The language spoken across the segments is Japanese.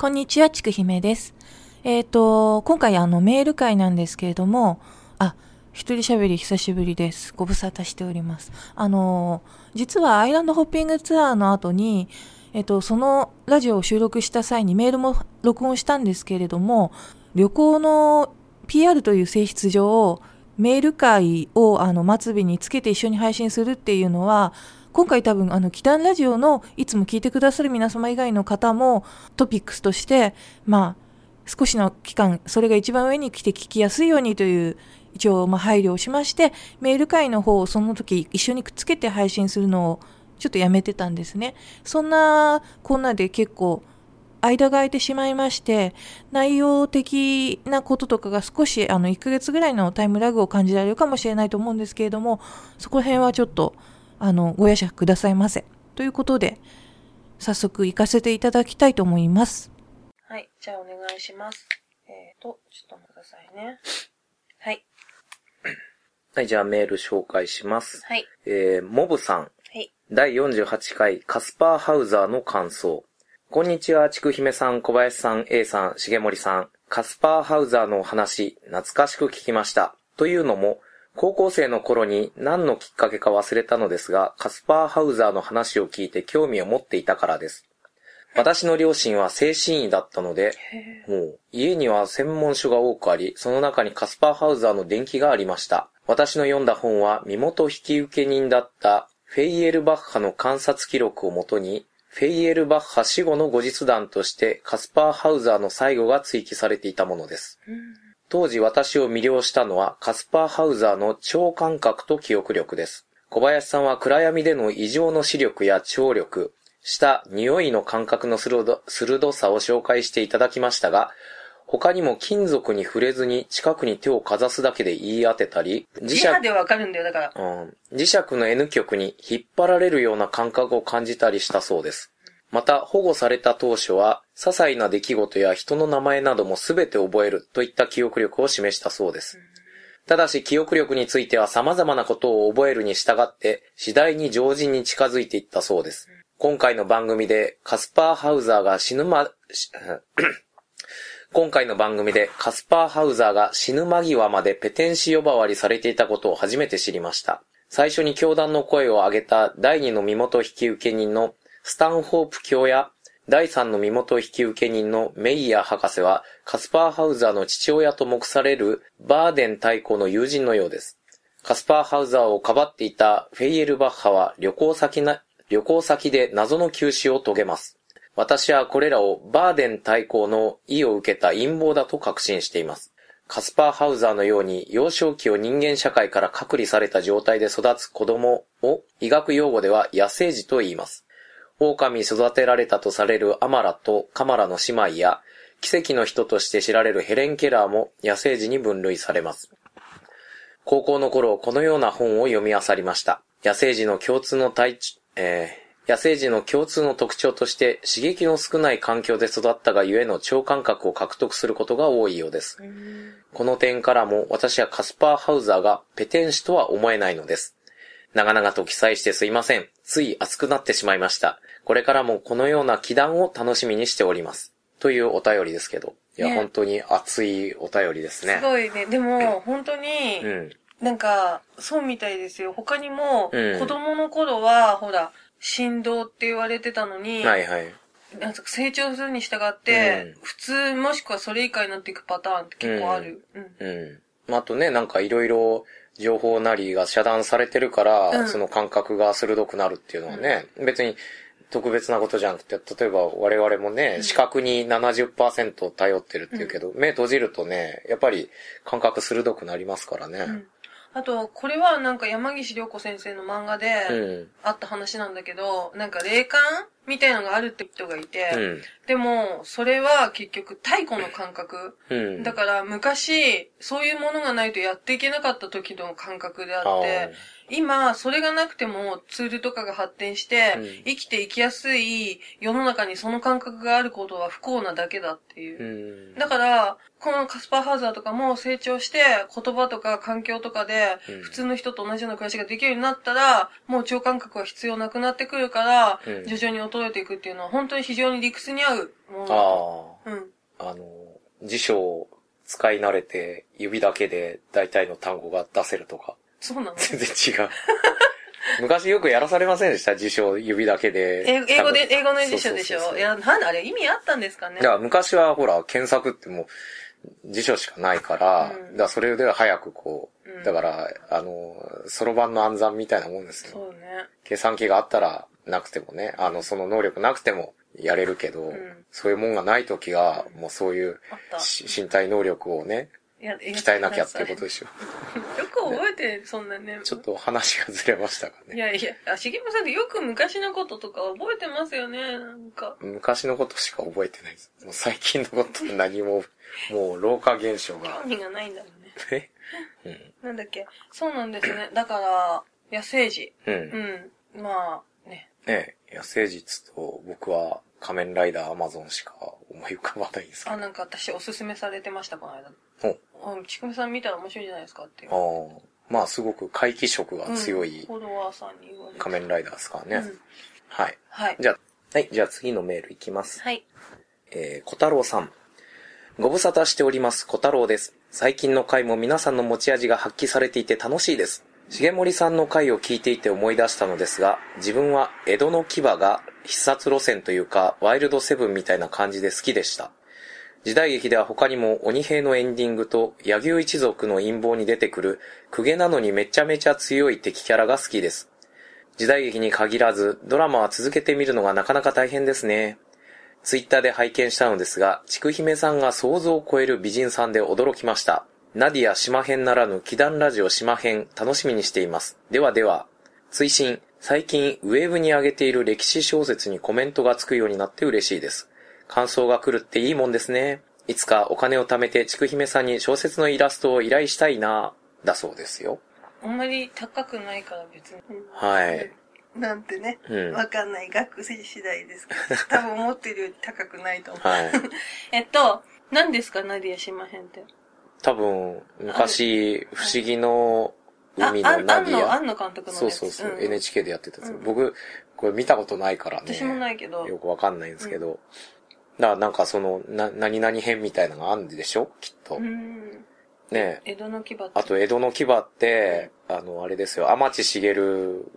こんにちは、ちくひめです。えっ、と、今回あのメール会なんですけれども、あ、一人喋り久しぶりです。ご無沙汰しております。あの、実はアイランドホッピングツアーの後に、えっ、と、そのラジオを収録した際にメールも録音したんですけれども、旅行の PR という性質上、メール会をあの末尾につけて一緒に配信するっていうのは、今回多分あの、祈祷ラジオのいつも聞いてくださる皆様以外の方もトピックスとして、まあ、少しの期間、それが一番上に来て聞きやすいようにという、一応まあ配慮をしまして、メール会の方をその時一緒にくっつけて配信するのをちょっとやめてたんですね。そんなこんなで結構間が空いてしまいまして、内容的なこととかが少しあの1ヶ月ぐらいのタイムラグを感じられるかもしれないと思うんですけれども、そこら辺はちょっとあのご容赦くださいませ。ということで、早速行かせていただきたいと思います。はい、じゃあお願いします。えーと、ちょっと待ってくださいね。はい、はい、じゃあメール紹介します。はい、えー、モブさん。はい。第48回カスパーハウザーの感想。こんにちは、ちくひめさん、小林さん、A さん、重森さん。カスパーハウザーのお話、懐かしく聞きました。というのも、高校生の頃に何のきっかけか忘れたのですが、カスパーハウザーの話を聞いて興味を持っていたからです。私の両親は精神医だったので、もう家には専門書が多くあり、その中にカスパーハウザーの伝記がありました。私の読んだ本は身元引受人だったフェイエルバッハの観察記録をもとに、フェイエルバッハ死後の後日談としてカスパーハウザーの最後が追記されていたものです。当時私を魅了したのはカスパーハウザーの超感覚と記憶力です。小林さんは暗闇での異常の視力や聴力、した匂いの感覚の鋭鋭さを紹介していただきましたが、他にも金属に触れずに近くに手をかざすだけで言い当てたり、磁石でわかるんだよ、だから。うん磁石の N 極に引っ張られるような感覚を感じたりしたそうです。また、保護された当初は、些細な出来事や人の名前なども全て覚えるといった記憶力を示したそうです。ただし、記憶力については様々なことを覚えるに従って、次第に常人に近づいていったそうです。今回の番組で、カスパーハウザーが死ぬま、今回の番組でカスパーハウザーが死ぬ間際までペテン師呼ばわりされていたことを初めて知りました。最初に教団の声を上げた第二の身元引受人のスタンホープ教や第三の身元引受人のメイヤー博士はカスパーハウザーの父親と目されるバーデン太鼓の友人のようです。カスパーハウザーをかばっていたフェイエルバッハは旅行先な、旅行先で謎の休止を遂げます。私はこれらをバーデン対抗の意を受けた陰謀だと確信しています。カスパーハウザーのように幼少期を人間社会から隔離された状態で育つ子供を医学用語では野生児と言います。狼育てられたとされるアマラとカマラの姉妹や奇跡の人として知られるヘレン・ケラーも野生児に分類されます。高校の頃、このような本を読み漁りました。野生児の共通の体、えー、野生児の共通の特徴として刺激の少ない環境で育ったがゆえの超感覚を獲得することが多いようです。この点からも私はカスパーハウザーがペテン師とは思えないのです。長々と記載してすいません。つい熱くなってしまいました。これからもこのような祈願を楽しみにしております。というお便りですけど。いや、ね本当に熱いお便りですね。すごいね。でも、本当に、うん。なんか、そうみたいですよ。他にも、うん子供の頃は、ほら、振動って言われてたのに、はいはい。なんか成長するに従って、うん普通もしくはそれ以下になっていくパターンって結構ある。うん。うん。あとね、なんかいろいろ情報なりが遮断されてるから、うんその感覚が鋭くなるっていうのはね、別に特別なことじゃなくて、例えば我々もね、視覚に70%頼ってるっていうけど、目閉じるとね、やっぱり感覚鋭くなりますからね。うんあと、これはなんか山岸涼子先生の漫画でうん。あった話なんだけど、なんか霊感みたいのがあるって人がいて、うん。でも、それは結局太古の感覚。うん。だから昔、そういうものがないとやっていけなかった時の感覚であって、今、それがなくてもツールとかが発展して、うん生きていきやすい世の中にその感覚があることは不幸なだけだっていう。うん。だから、このカスパーハウザーとかも成長して言葉とか環境とかでうん普通の人と同じような暮らしができるようになったら、もう超感覚は必要なくなってくるから、うん徐々に衰えていくっていうのは本当に非常に理屈に合うものだとああ。辞書を使い慣れて、指だけで大体の単語が出せるとか。そうなの？全然違う。昔よくやらされませんでした？辞書を指だけで。英英語で、英語の辞書でしょ？いや、なんだあれ意味あったんですかね？だから昔はほら、検索ってもう辞書しかないから、うんだからそれで早くこう、うんだから、あの、そろばんの暗算みたいなもんですよ。そうね。計算機があったらなくてもね、あの、その能力なくてもやれるけど、んそういうもんがない時は、もうそういう身体能力をね、や鍛えなきゃってことでしょ。よく覚えてる、そんなね。ちょっと話がずれましたかね。いやいや、あ、しげむさんってよく昔のこととか覚えてますよね、なんか。昔のことしか覚えてないです。もう最近のことは何も、もう老化現象が興。味がないんだもんね。え？うん。なんだっけ？そうなんですね。だから、野生児。う。うんん。まあ、ね。ね野生実と僕は仮面ライダーアマゾンしか思い浮かばないんですけあ、ど。なんか私おすすめされてました、この間。おあ、ちくみさん見たら面白いじゃないですかっていう。ああ。まあすごく怪奇色が強いフォロワーさんに言われて。仮面ライダーですからね。うんはい。はい。じゃあ、はい。じゃあ次のメールいきます。はい。えー、小太郎さん。ご無沙汰しております、小太郎です。最近の回も皆さんの持ち味が発揮されていて楽しいです。重森さんの回を聞いていて思い出したのですが、自分は江戸の牙が必殺路線というか、ワイルドセブンみたいな感じで好きでした。時代劇では他にも鬼平のエンディングと柳生一族の陰謀に出てくる公家なのにめちゃめちゃ強い敵キャラが好きです。時代劇に限らず、ドラマは続けてみるのがなかなか大変ですね。ツイッターで拝見したのですが、ちくひめさんが想像を超える美人さんで驚きました。ナディア島編ならぬ祈願ラジオ島編楽しみにしています。ではでは、追伸、最近ウェーブに上げている歴史小説にコメントがつくようになって嬉しいです。感想が来るっていいもんですね。いつかお金を貯めてちくひめさんに小説のイラストを依頼したいな、だそうですよ。あんまり高くないから別に。はい。なんてね。うん。わかんない。学生次第ですけど。多分思ってるより高くないと思う。はい。えっと、何ですかナディア島編って？多分、昔、不思議の海あ、あのナディア。あんの監督の。そうそうそう、ん NHK でやってたやつ、うん僕、これ見たことないからね。私もないけど。よくわかんないんですけど。だからなんかその、な、何々編みたいなのがあるんでしょ？きっと。うん。ね江戸の牙って。あと、江戸の牙って、あの、あれですよ、天地茂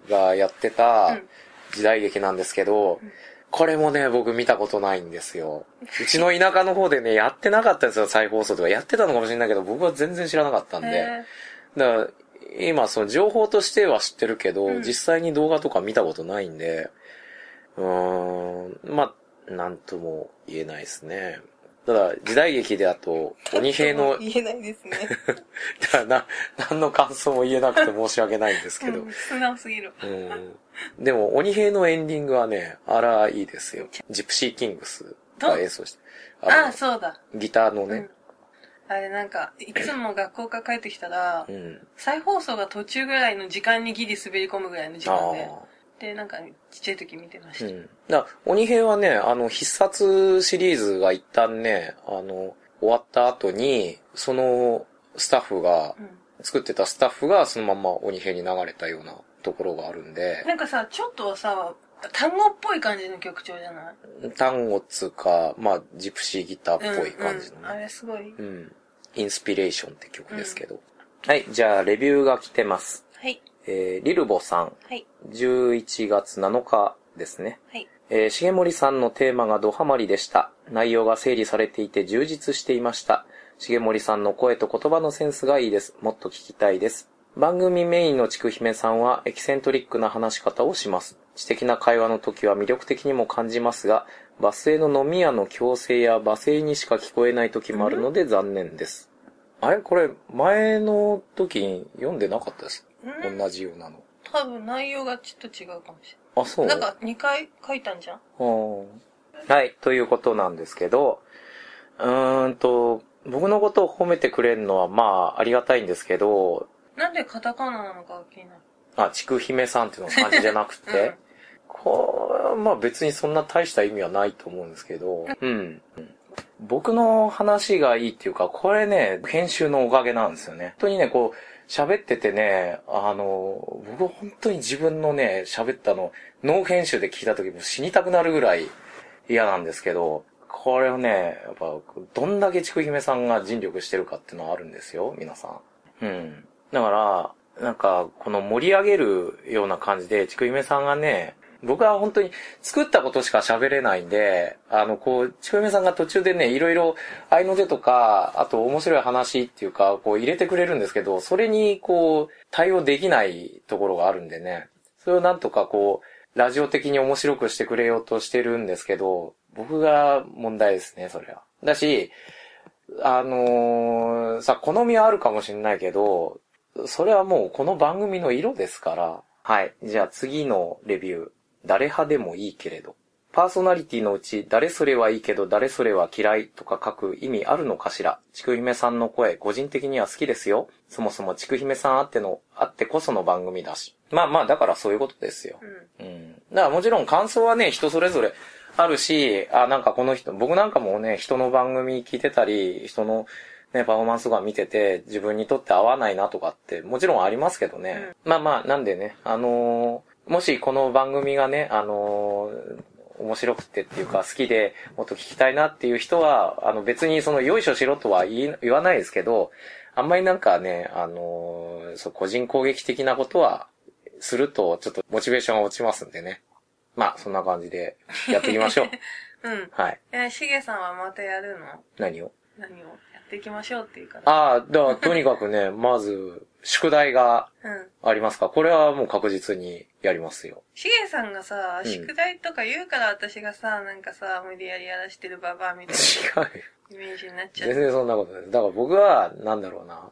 がやってたうん時代劇なんですけど、うんこれもね、僕見たことないんですよ。うちの田舎の方でね、やってなかったんですよ、再放送とか。やってたのかもしれないけど、僕は全然知らなかったんで。へだから、今、その情報としては知ってるけど、うん実際に動画とか見たことないんで、うーん、まあ、なんとも言えないですね。ただ、時代劇であと、ー鬼平の、言えないですね。だからな、何の感想も言えなくて申し訳ないんですけど。うん素直すぎる。うん。でも、鬼平のエンディングはね、あら、いいですよ。ジプシーキングスが演奏して。あのそうだ。ギターのねうん。あれなんか、いつも学校から帰ってきたらう、ん。再放送が途中ぐらいの時間にギリ滑り込むぐらいの時あ間で。あ。で、なんか、ちっちゃい時見てました。うん。だ鬼平はね、あの、必殺シリーズが一旦ね、あの、終わった後に、その、スタッフが、うん作ってたスタッフがそのまんま鬼平に流れたようなところがあるんで、なんかさ、ちょっとさ、単語っぽい感じの曲調じゃない？単語っつうか、まあ、ジプシーギターっぽい感じのうんうんあね。れすごい。うん。インスピレーションって曲ですけど。はい、じゃあ、レビューが来てます。はい。えー、リルボさん、はい。11月7日ですね。はい。えー、重森さんのテーマがドハマりでした。内容が整理されていて充実していました。重森さんの声と言葉のセンスがいいです。もっと聞きたいです。番組メインのちくひめさんはエキセントリックな話し方をします。知的な会話の時は魅力的にも感じますが、バス停の飲み屋の強制や罵声にしか聞こえない時もあるので残念です。あれ？これ、前の時に読んでなかったです？うん同じようなの。多分内容がちょっと違うかもしあ、そうれない。なんか2回書いたんじゃん？うんはい、ということなんですけど、うーんと、僕のことを褒めてくれるのはまあありがたいんですけど、なんでカタカナなのかが気になる。あ、ちくひめさんっていうの漢字じゃなくて、うんこれはまあ別にそんな大した意味はないと思うんですけど、うん。僕の話がいいっていうか、これね、編集のおかげなんですよね。本当にね、こう、喋っててね、あの、僕本当に自分のね、喋ったの、脳編集で聞いた時も死にたくなるぐらい嫌なんですけど、これをね、やっぱ、どんだけちくひめさんが尽力してるかっていうのはあるんですよ、皆さん。うん。だから、なんか、この盛り上げるような感じで、ちくひめさんがね、僕は本当に作ったことしか喋れないんで、あの、こう、ちくめさんが途中でね、いろいろ愛の手とか、あと面白い話っていうか、こう入れてくれるんですけど、それにこう、対応できないところがあるんでね、それをなんとかこう、ラジオ的に面白くしてくれようとしてるんですけど、僕が問題ですね、それは。だし、あのーさ、好みはあるかもしれないけど、それはもうこの番組の色ですから。はい。じゃあ次のレビュー。誰派でもいいけれど。パーソナリティのうち、誰それはいいけど誰それは嫌いとか書く意味あるのかしらちくひめさんの声、個人的には好きですよ。そもそもちくひめさんあっての、あってこその番組だし。まあまあ、だからそういうことですよ。うん。うん。だからもちろん感想はね、人それぞれあるし、あ、なんかこの人、僕なんかもね、人の番組聞いてたり、人のね、パフォーマンスが見てて、自分にとって合わないなとかって、もちろんありますけどね。まあまあ、なんでね、あのーもしこの番組がね、あのー面白くてっていうか好きでもっと聞きたいなっていう人は、あの別にそのよいしょしろとは言わないですけど、あんまりなんかね、あのーそう個人攻撃的なことはするとちょっとモチベーションが落ちますんでね。まあ、そんな感じでやっていきましょう。うん。はい。え、しげさんはまたやるの？何を？何をやっていきましょうっていうから。ああ、だからとにかくね、まず、宿題がうん。ありますか？これはもう確実にやりますよ。しげさんがさ、うん宿題とか言うから私がさ、なんかさ、無理やりやらしてるババアみたいな違うよ。イメージになっちゃっ全て。然そんなことない。だから僕は、なんだろうな。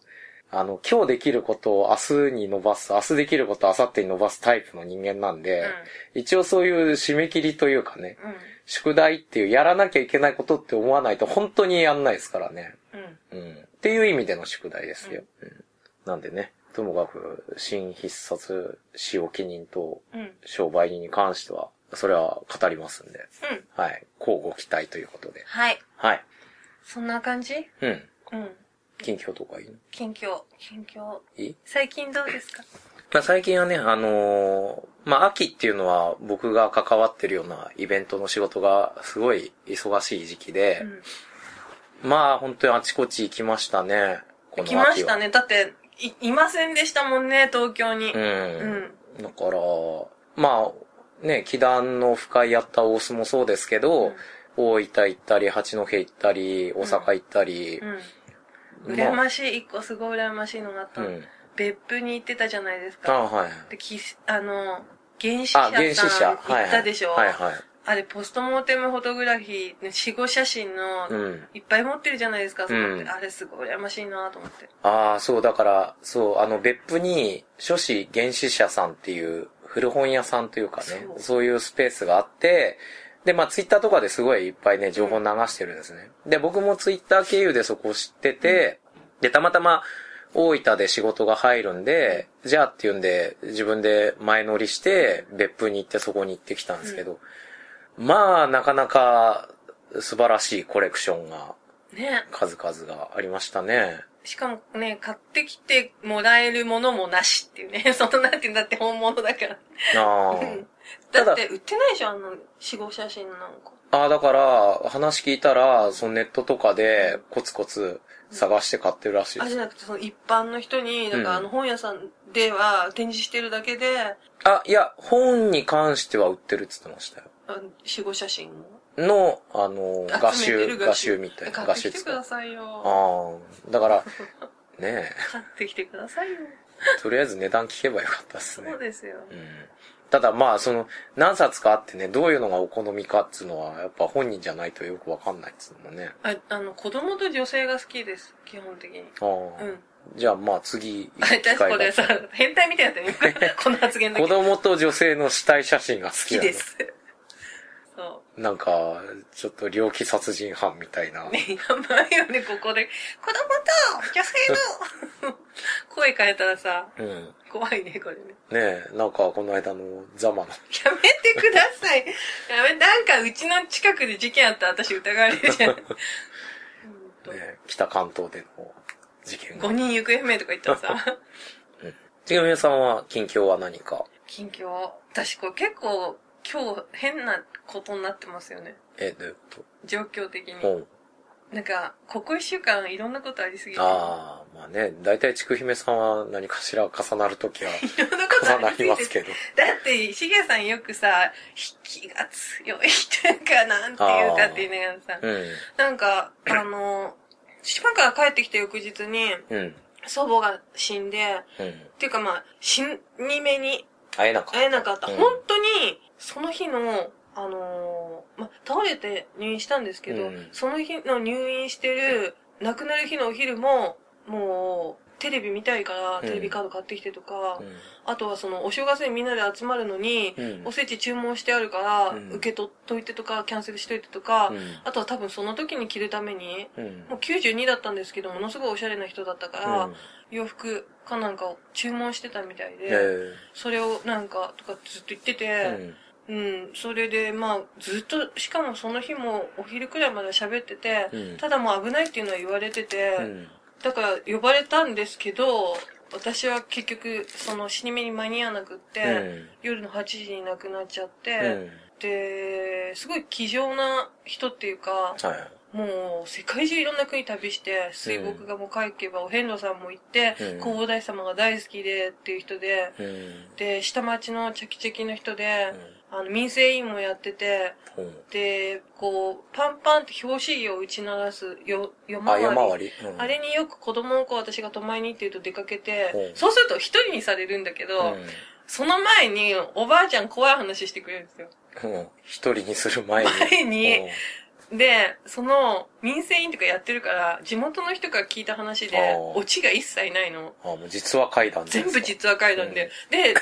あの、今日できることを明日に伸ばす、明日できることを明後日に伸ばすタイプの人間なんで、一応そういう締め切りというかね、うん。宿題っていうやらなきゃいけないことって思わないと本当にやんないですからね。うん。うん。うん。っていう意味での宿題ですよ。うん。なんでね、ともかく、新必殺使用記人とうん。うん。商売人に関しては、それは語りますんで、はい。交互期待ということで。はい。はい。そんな感じ？うん。うん。近況とかいいの？近況。近況。いい？最近どうですか？まあ、最近はね、あのーまあ、秋っていうのは僕が関わってるようなイベントの仕事がすごい忙しい時期でう、ん。まあ本当にあちこち行きましたね。この秋来はましたね。だって、い、いませんでしたもんね、東京に。う。うんん。だから、まあ、ね、祈願の深いやった大須もそうですけど、うん大分行ったり、八戸行ったり、大阪行ったり、うん。羨ましい、一個すごい羨ましいのがあったの。うん。別府に行ってたじゃないですあか。はい。で、きあの、原始者。さん行はい、はい。ったでしょ、はいはい。あれ、ポストモーテムフォトグラフィーの死後写真の、うん。いっぱい持ってるじゃないですか、そこって。うんあれすごい羨ましいなと思って。ああ、そう、だから、そう、あの、別府に、書士原始者さんっていう、古本屋さんというかね、そうそういうスペースがあって、で、まあ、ツイッターとかですごいいっぱいね、情報流してるんですね。で、僕もツイッター経由でそこを知ってて、で、たまたま、大分で仕事が入るんで、じゃあっていうんで、自分で前乗りして、別府に行ってそこに行ってきたんですけど、まあ、なかなか素晴らしいコレクションが、ね。数々がありましたね。しかもね、買ってきてもらえるものもなしっていうね。そのなんて言うんだって本物だから。ああ。ただだって売ってないでしょ、あの死後写真なんか。ああ、だから、話聞いたら、そのネットとかでコツコツ探して買ってるらしいです。あじゃなくて、その一般の人に、なんかあの本屋さんでは展示してるだけで、あ、いや、本に関しては売ってるって言ってましたよ。あ死後写真を？の、あの、画集画集みたいな。買画集ってきてくださいよ。ああ、だから、ね買ってきてくださいよ。え、とりあえず値段聞けばよかったっすねそう。ですよ。うん。ただまあ、その、何冊かあってね、どういうのがお好みかっつうのは、やっぱ本人じゃないとよくわかんないっつうのもね。あ、あの、子供と女性が好きです、基本的に。ああ、うん。じゃあまあ次、あ私 これさ変態みたいだったね。この発言だけ。子供と女性の死体写真が好好きなのきです。そなんか、ちょっと猟奇殺人犯みたいな。う。ね、やばいよね、ここで。子供と女性の 声変えたらさ、うん。怖いね、これね。ねえ、なんかこの間のザマの。やめてください。やめ、なんかうちの近くで事件あったら私疑われるじゃん。ね、北関東での事件が5。人行方不明とか言ったらさ、ちぐみさんは近況は何か？近況。私これ結構今日変なことになってますよね。え、どういうこ状況的に。う。なんか、ここ一週間いろんなことありすぎて。ああ、まあね、大体ちくひめさんは何かしら重なるときは いろんなこと重なありすぎて。りますけど。だって、しげさんよくさ、引きが強い人かなんていうかって言いながらさ、うん。なんか、あの、島から帰ってきた翌日に、うん。祖母が死んで、うん。っていうかまあ、死に目に会えなかった。会えなかった。うん本当に、その日の、あのーま、倒れて入院したんですけど、うん。その日の入院してる、亡くなる日のお昼も、もう、テレビ見たいから、うん。テレビカード買ってきてとか、うん。あとはその、お正月にみんなで集まるのに、うん。おせち注文してあるから、うん。受け取っといてとか、キャンセルしといてとか、うん。あとは多分その時に着るために、うん。もう92だったんですけど、ものすごいおしゃれな人だったから、うん。洋服かなんかを注文してたみたいで、えそれをなんかとかずっと言ってえて、うん、それでまあずっと、しかもその日もお昼くらいまで喋ってて、うんただもう危ないっていうのは言われてて、うん。だから呼ばれたんですけど、私は結局その死に目に間に合わなくって、うん夜の8時に亡くなっちゃって、うん。で、すごい気丈な人っていうか、はい。もう世界中いろんな国旅して、水墨画も描けばお遍路さんも行って、うん弘法大師様が大好きでっていう人で、うん。で、下町のチャキチャキの人で、あの、民生委員もやってて、うん。で、こう、パンパンって表紙を打ち鳴らす、よ、夜あ、回り。夜回り。うんあれによく子供の子私が泊まりに行ってると出かけてう、んそうすると一人にされるんだけど、うんその前におばあちゃん怖い話してくれるんですよ。うん。一人にする前に。前にで、その、民生委員とかやってるから、地元の人から聞いた話でオチが一切ないの。うんあ、もう実話怪談全部実話怪談で。で、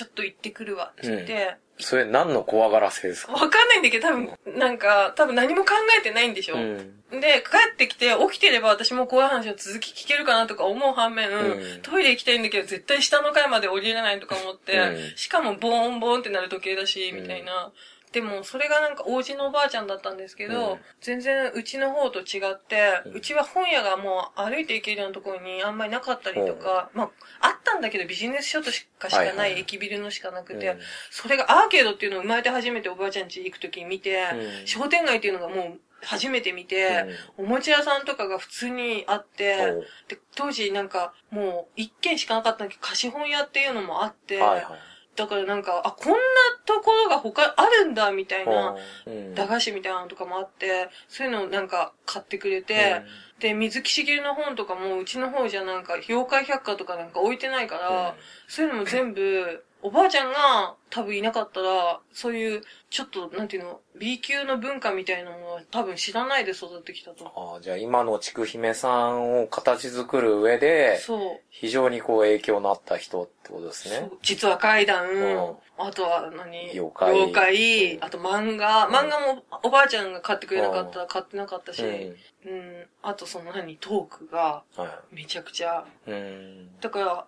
ちょっと行ってくるわって言って、それ何の怖がらせですか？わかんないんだけど、多分、なんか、多分何も考えてないんでしょ、うん。で、帰ってきて、起きてれば私も怖い話を続き聞けるかなとか思う反面、うん。トイレ行きたいんだけど、絶対下の階まで降りれないとか思って、うん。しかもボーンボーンってなる時計だし、みたいな。でも、それがなんか、王子のおばあちゃんだったんですけど、うん。全然、うちの方と違って、ううんちは本屋がもう歩いて行けるようなところにあんまりなかったりとか、まあ、あったんだけど、ビジネス書としかしかはいはいない。駅ビルのしかなくて、うん。それがアーケードっていうのを生まれて初めておばあちゃん家行くときに見て、うん。商店街っていうのがもう初めて見て、おもちゃ屋さんとかが普通にあって、う。んで当時なんかもう一軒しかなかったんだけど、貸本屋っていうのもあって、はいはい。だからなんか、あ、こんなところが他あるんだみたいな、うん。駄菓子みたいなのとかもあって、そういうのをなんか買ってくれて、で、水木しげるの本とかもうちの方じゃなんか、妖怪百科とかなんか置いてないから、そういうのも全部、おばあちゃんが多分いなかったら、そういう、ちょっと、なんていうの、B 級の文化みたいなものは多分知らないで育ってきたと。ああ、じゃあ今のちくひめさんを形作る上で、そう。非常にこう影響のあった人ってことですねそう。実は怪談、んあとは何妖怪妖怪うんあと漫画、漫画もおばあちゃんが買ってくれなかったら買ってなかったし、ううん、ん。あとその何、トークがはめちゃくちゃ、い。うん。だから、は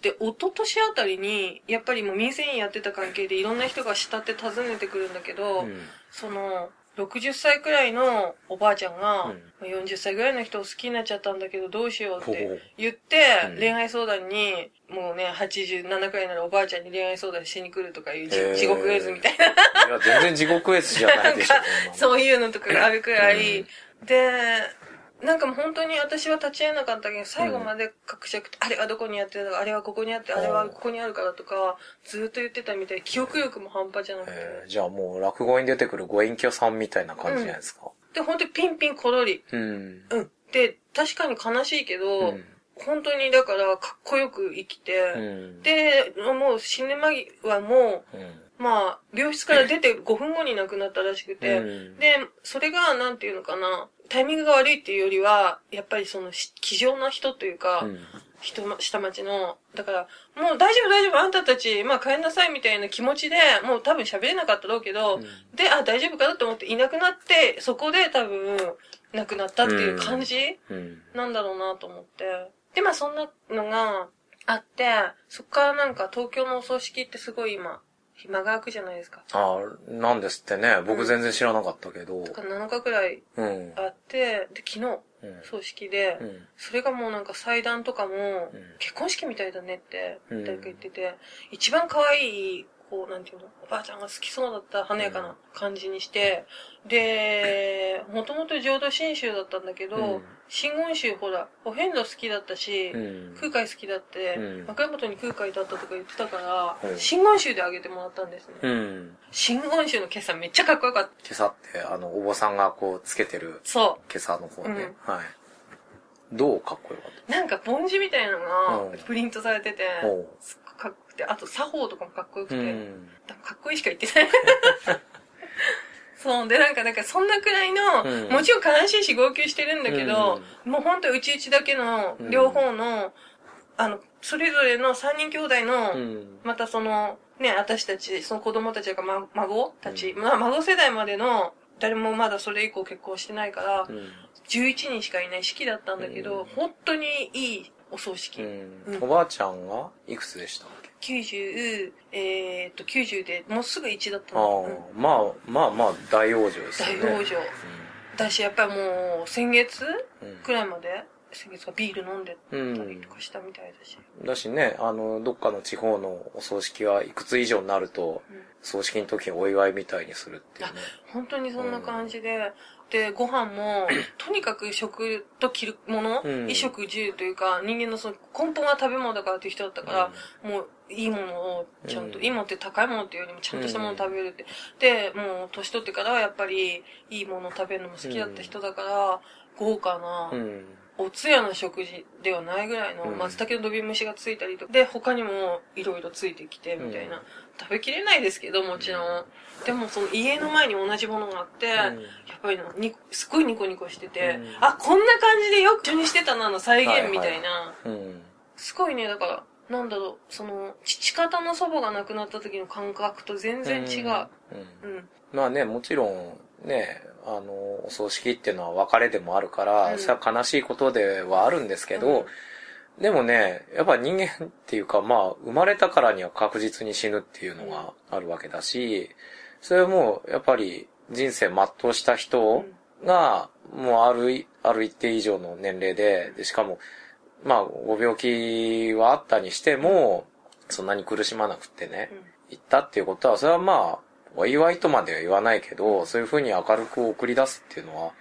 で、一昨年あたりに、やっぱりもう民生委員やってた関係でいろんな人が慕って訪ねてくるんだけど、うん。その、60歳くらいのおばあちゃんが、うん。まあ40歳ぐらいの人を好きになっちゃったんだけどどうしようって言って、うん。恋愛相談に、もうね、87くらいになるおばあちゃんに恋愛相談しに来るとかいう地獄絵図みたいな、いや、全然地獄絵図じゃないでしょ。そういうのとかがあるくらい、うん。で、なんかもう本当に私は立ち会えなかったけど、最後まで隠しゃくて、あれはどこにやってたあれはここにあって、あれはここにあるからとか、ずっと言ってたみたいで、記憶力も半端じゃなくて。えーじゃあもう落語に出てくるご隠居さんみたいな感じじゃないですか。で、本当にピンピンコロリ。うん。うん。で、確かに悲しいけど、うん本当にだからかっこよく生きて、うん。で、もう死ぬ間際も、うん、まあ、病室から出て5分後に亡くなったらしくて、うんで、それが、なんていうのかな、タイミングが悪いっていうよりは、やっぱりその、し気丈な人というか、うん人ま、下町の、だから、もう大丈夫大丈夫、あんたたち、まあ帰んなさいみたいな気持ちで、もう多分喋れなかったろうけど、で、あ、大丈夫かなと思っていなくなって、そこで多分、亡くなったっていう感じ、うん。なんだろうなと思って。で、まあそんなのがあって、そっからなんか東京のお葬式ってすごい今、暇が空くじゃないですか。ああ、なんですってね。僕全然知らなかったけど。だから7日くらいうん。あって、で、昨日、うん葬式で、うんそれがもうなんか祭壇とかも、うん結婚式みたいだねって、うん誰か言ってて、一番可愛いこう、なんていうの、おばあちゃんが好きそうだった華やかな感じにして、で、もともと浄土真宗だったんだけど、うん真言宗ほら、お遍路好きだったし、うん。空海好きだって、うん若い元に空海だったとか言ってたから、うん真言宗であげてもらったんですね。うん。真言宗の今朝めっちゃかっこよかった。今朝って、あの、お坊さんがこう、つけてるそ今朝の方ね。うはい。どうかっこよかっう。なんか、ポンジみたいなのうんが、プリントされてて。すっごいかっこよくて、あと、作法とかもかっこよくて、かっこいいしか言ってない。そう。で、なんか、なんか、そんなくらいの、うんもちろん悲しいし号泣してるんだけど、もうほんとうちうちだけの、うん両方の、あの、それぞれの三人兄弟の、うん。またその、ね、私たち、その子供たちが、ま、孫たち、まあ、孫世代までの、誰もまだそれ以降結婚してないから、うん。11人しかいない式だったんだけど、うん本当にいいお葬式。うんうんおばあちゃんがいくつでした？90、えー、っと、90で、もうすぐ1だったああの。うん、まあ、まあまあ、大往生ですよね。大往生。だし、やっぱりもう、先月うん。くらいまで、先月はビール飲んでうん。たりとかしたみたいだし。だしね、あの、どっかの地方のお葬式はいくつ以上になると、うん葬式の時にお祝いみたいにするっていうね。本当にそんな感じで、で、ご飯も、とにかく食と着るもの、うん衣食住というか、人間のその根本が食べ物だからっていう人だったから、もう、いいものをちゃんと、うんいいものって高いものっていうよりもちゃんとしたものを食べるって。で、もう、年取ってからはやっぱり、いいものを食べるのも好きだった人だから、豪華な、うん。うん。お通夜の食事ではないぐらいのうん松茸の土瓶蒸しがついたりとか、で、他にもいろいろついてきて、みたいな。うん食べきれないですけど、もちろん。でも、その家の前に同じものがあって、やっぱりのにすっごいニコニコしてて、うんあ、こんな感じでよく一緒にしてたなの再現みたいな。うん。すごいね、だから、なんだろう、その、父方の祖母が亡くなった時の感覚と全然違う。うん。うん。まあね、もちろん、ね、あの、お葬式っていうのは別れでもあるから、うん。それは悲しいことではあるんですけど、うん。でもね、やっぱ人間っていうか、まあ、生まれたからには確実に死ぬっていうのがあるわけだし、それはもう、やっぱり人生全うした人が、もうある、ある一定以上の年齢で、で、しかも、まあ、ご病気はあったにしても、そんなに苦しまなくってね、行ったっていうことは、それはまあ、お祝いとまでは言わないけど、そういうふうに明るく送り出すっていうのは、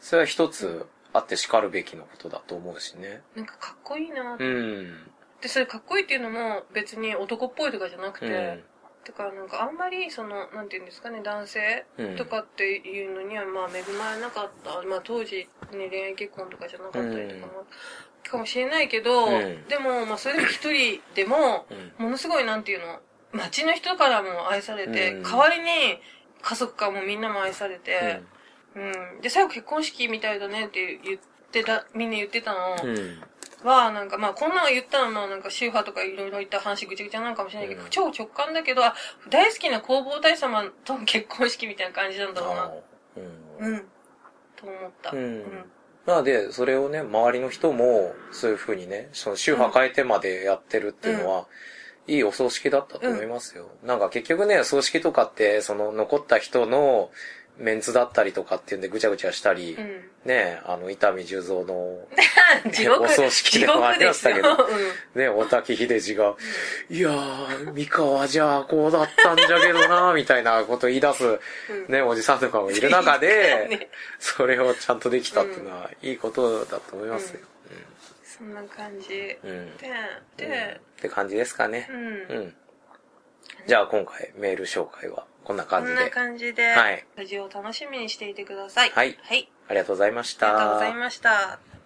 それは一つあって叱るべきのことだと思うしね。なんかかっこいいな。うん。で、それかっこいいっていうのも別に男っぽいとかじゃなくて、うん。だからなんかあんまりその、なんていうんですかね、男性うんとかっていうのにはまあ恵まれなかった。まあ当時ね、恋愛結婚とかじゃなかったりとかも、かもしれないけど、うんでもまあそれでも一人でも、うん。ものすごいなんていうの、街の人からも愛されて、うん代わりに家族からもみんなも愛されて、うん。で、最後結婚式みたいだねって言ってた、みんな言ってたの。うん。は、なんかまあこんなの言ったらまあなんか宗派とかいろいろ言った話ぐちゃぐちゃなんかもしれないけど、うん超直感だけど、あ大好きな弘法大師様との結婚式みたいな感じなんだろうな。うん。うん。と思った。うんなので、それをね、周りの人も、そういうふうにね、その宗派変えてまでやってるっていうのは、いいお葬式だったと思いますよ。なんか結局ね、葬式とかって、その残った人のメンツだったりとかっていうんでぐちゃぐちゃしたり、うん。ね、あの、伊丹十三の、地獄、お葬式地でもあ。りますしたけどうんね、大滝秀治が、いやー、三河じゃあこうだったんじゃけどな、みたいなこと言い出す、うんね、おじさんとかもいる中で、ねそれをちゃんとできたっていうのは、いいことだと思いますよ。そんな感じ。うん。うん。で、うんで、って感じですかねう。ん。うん。じゃあ今回メール紹介はこんなこんな感じで。感じで、はいラジオを楽しみにしていてください。はいはい。ありがとうございました。ありがとうございました。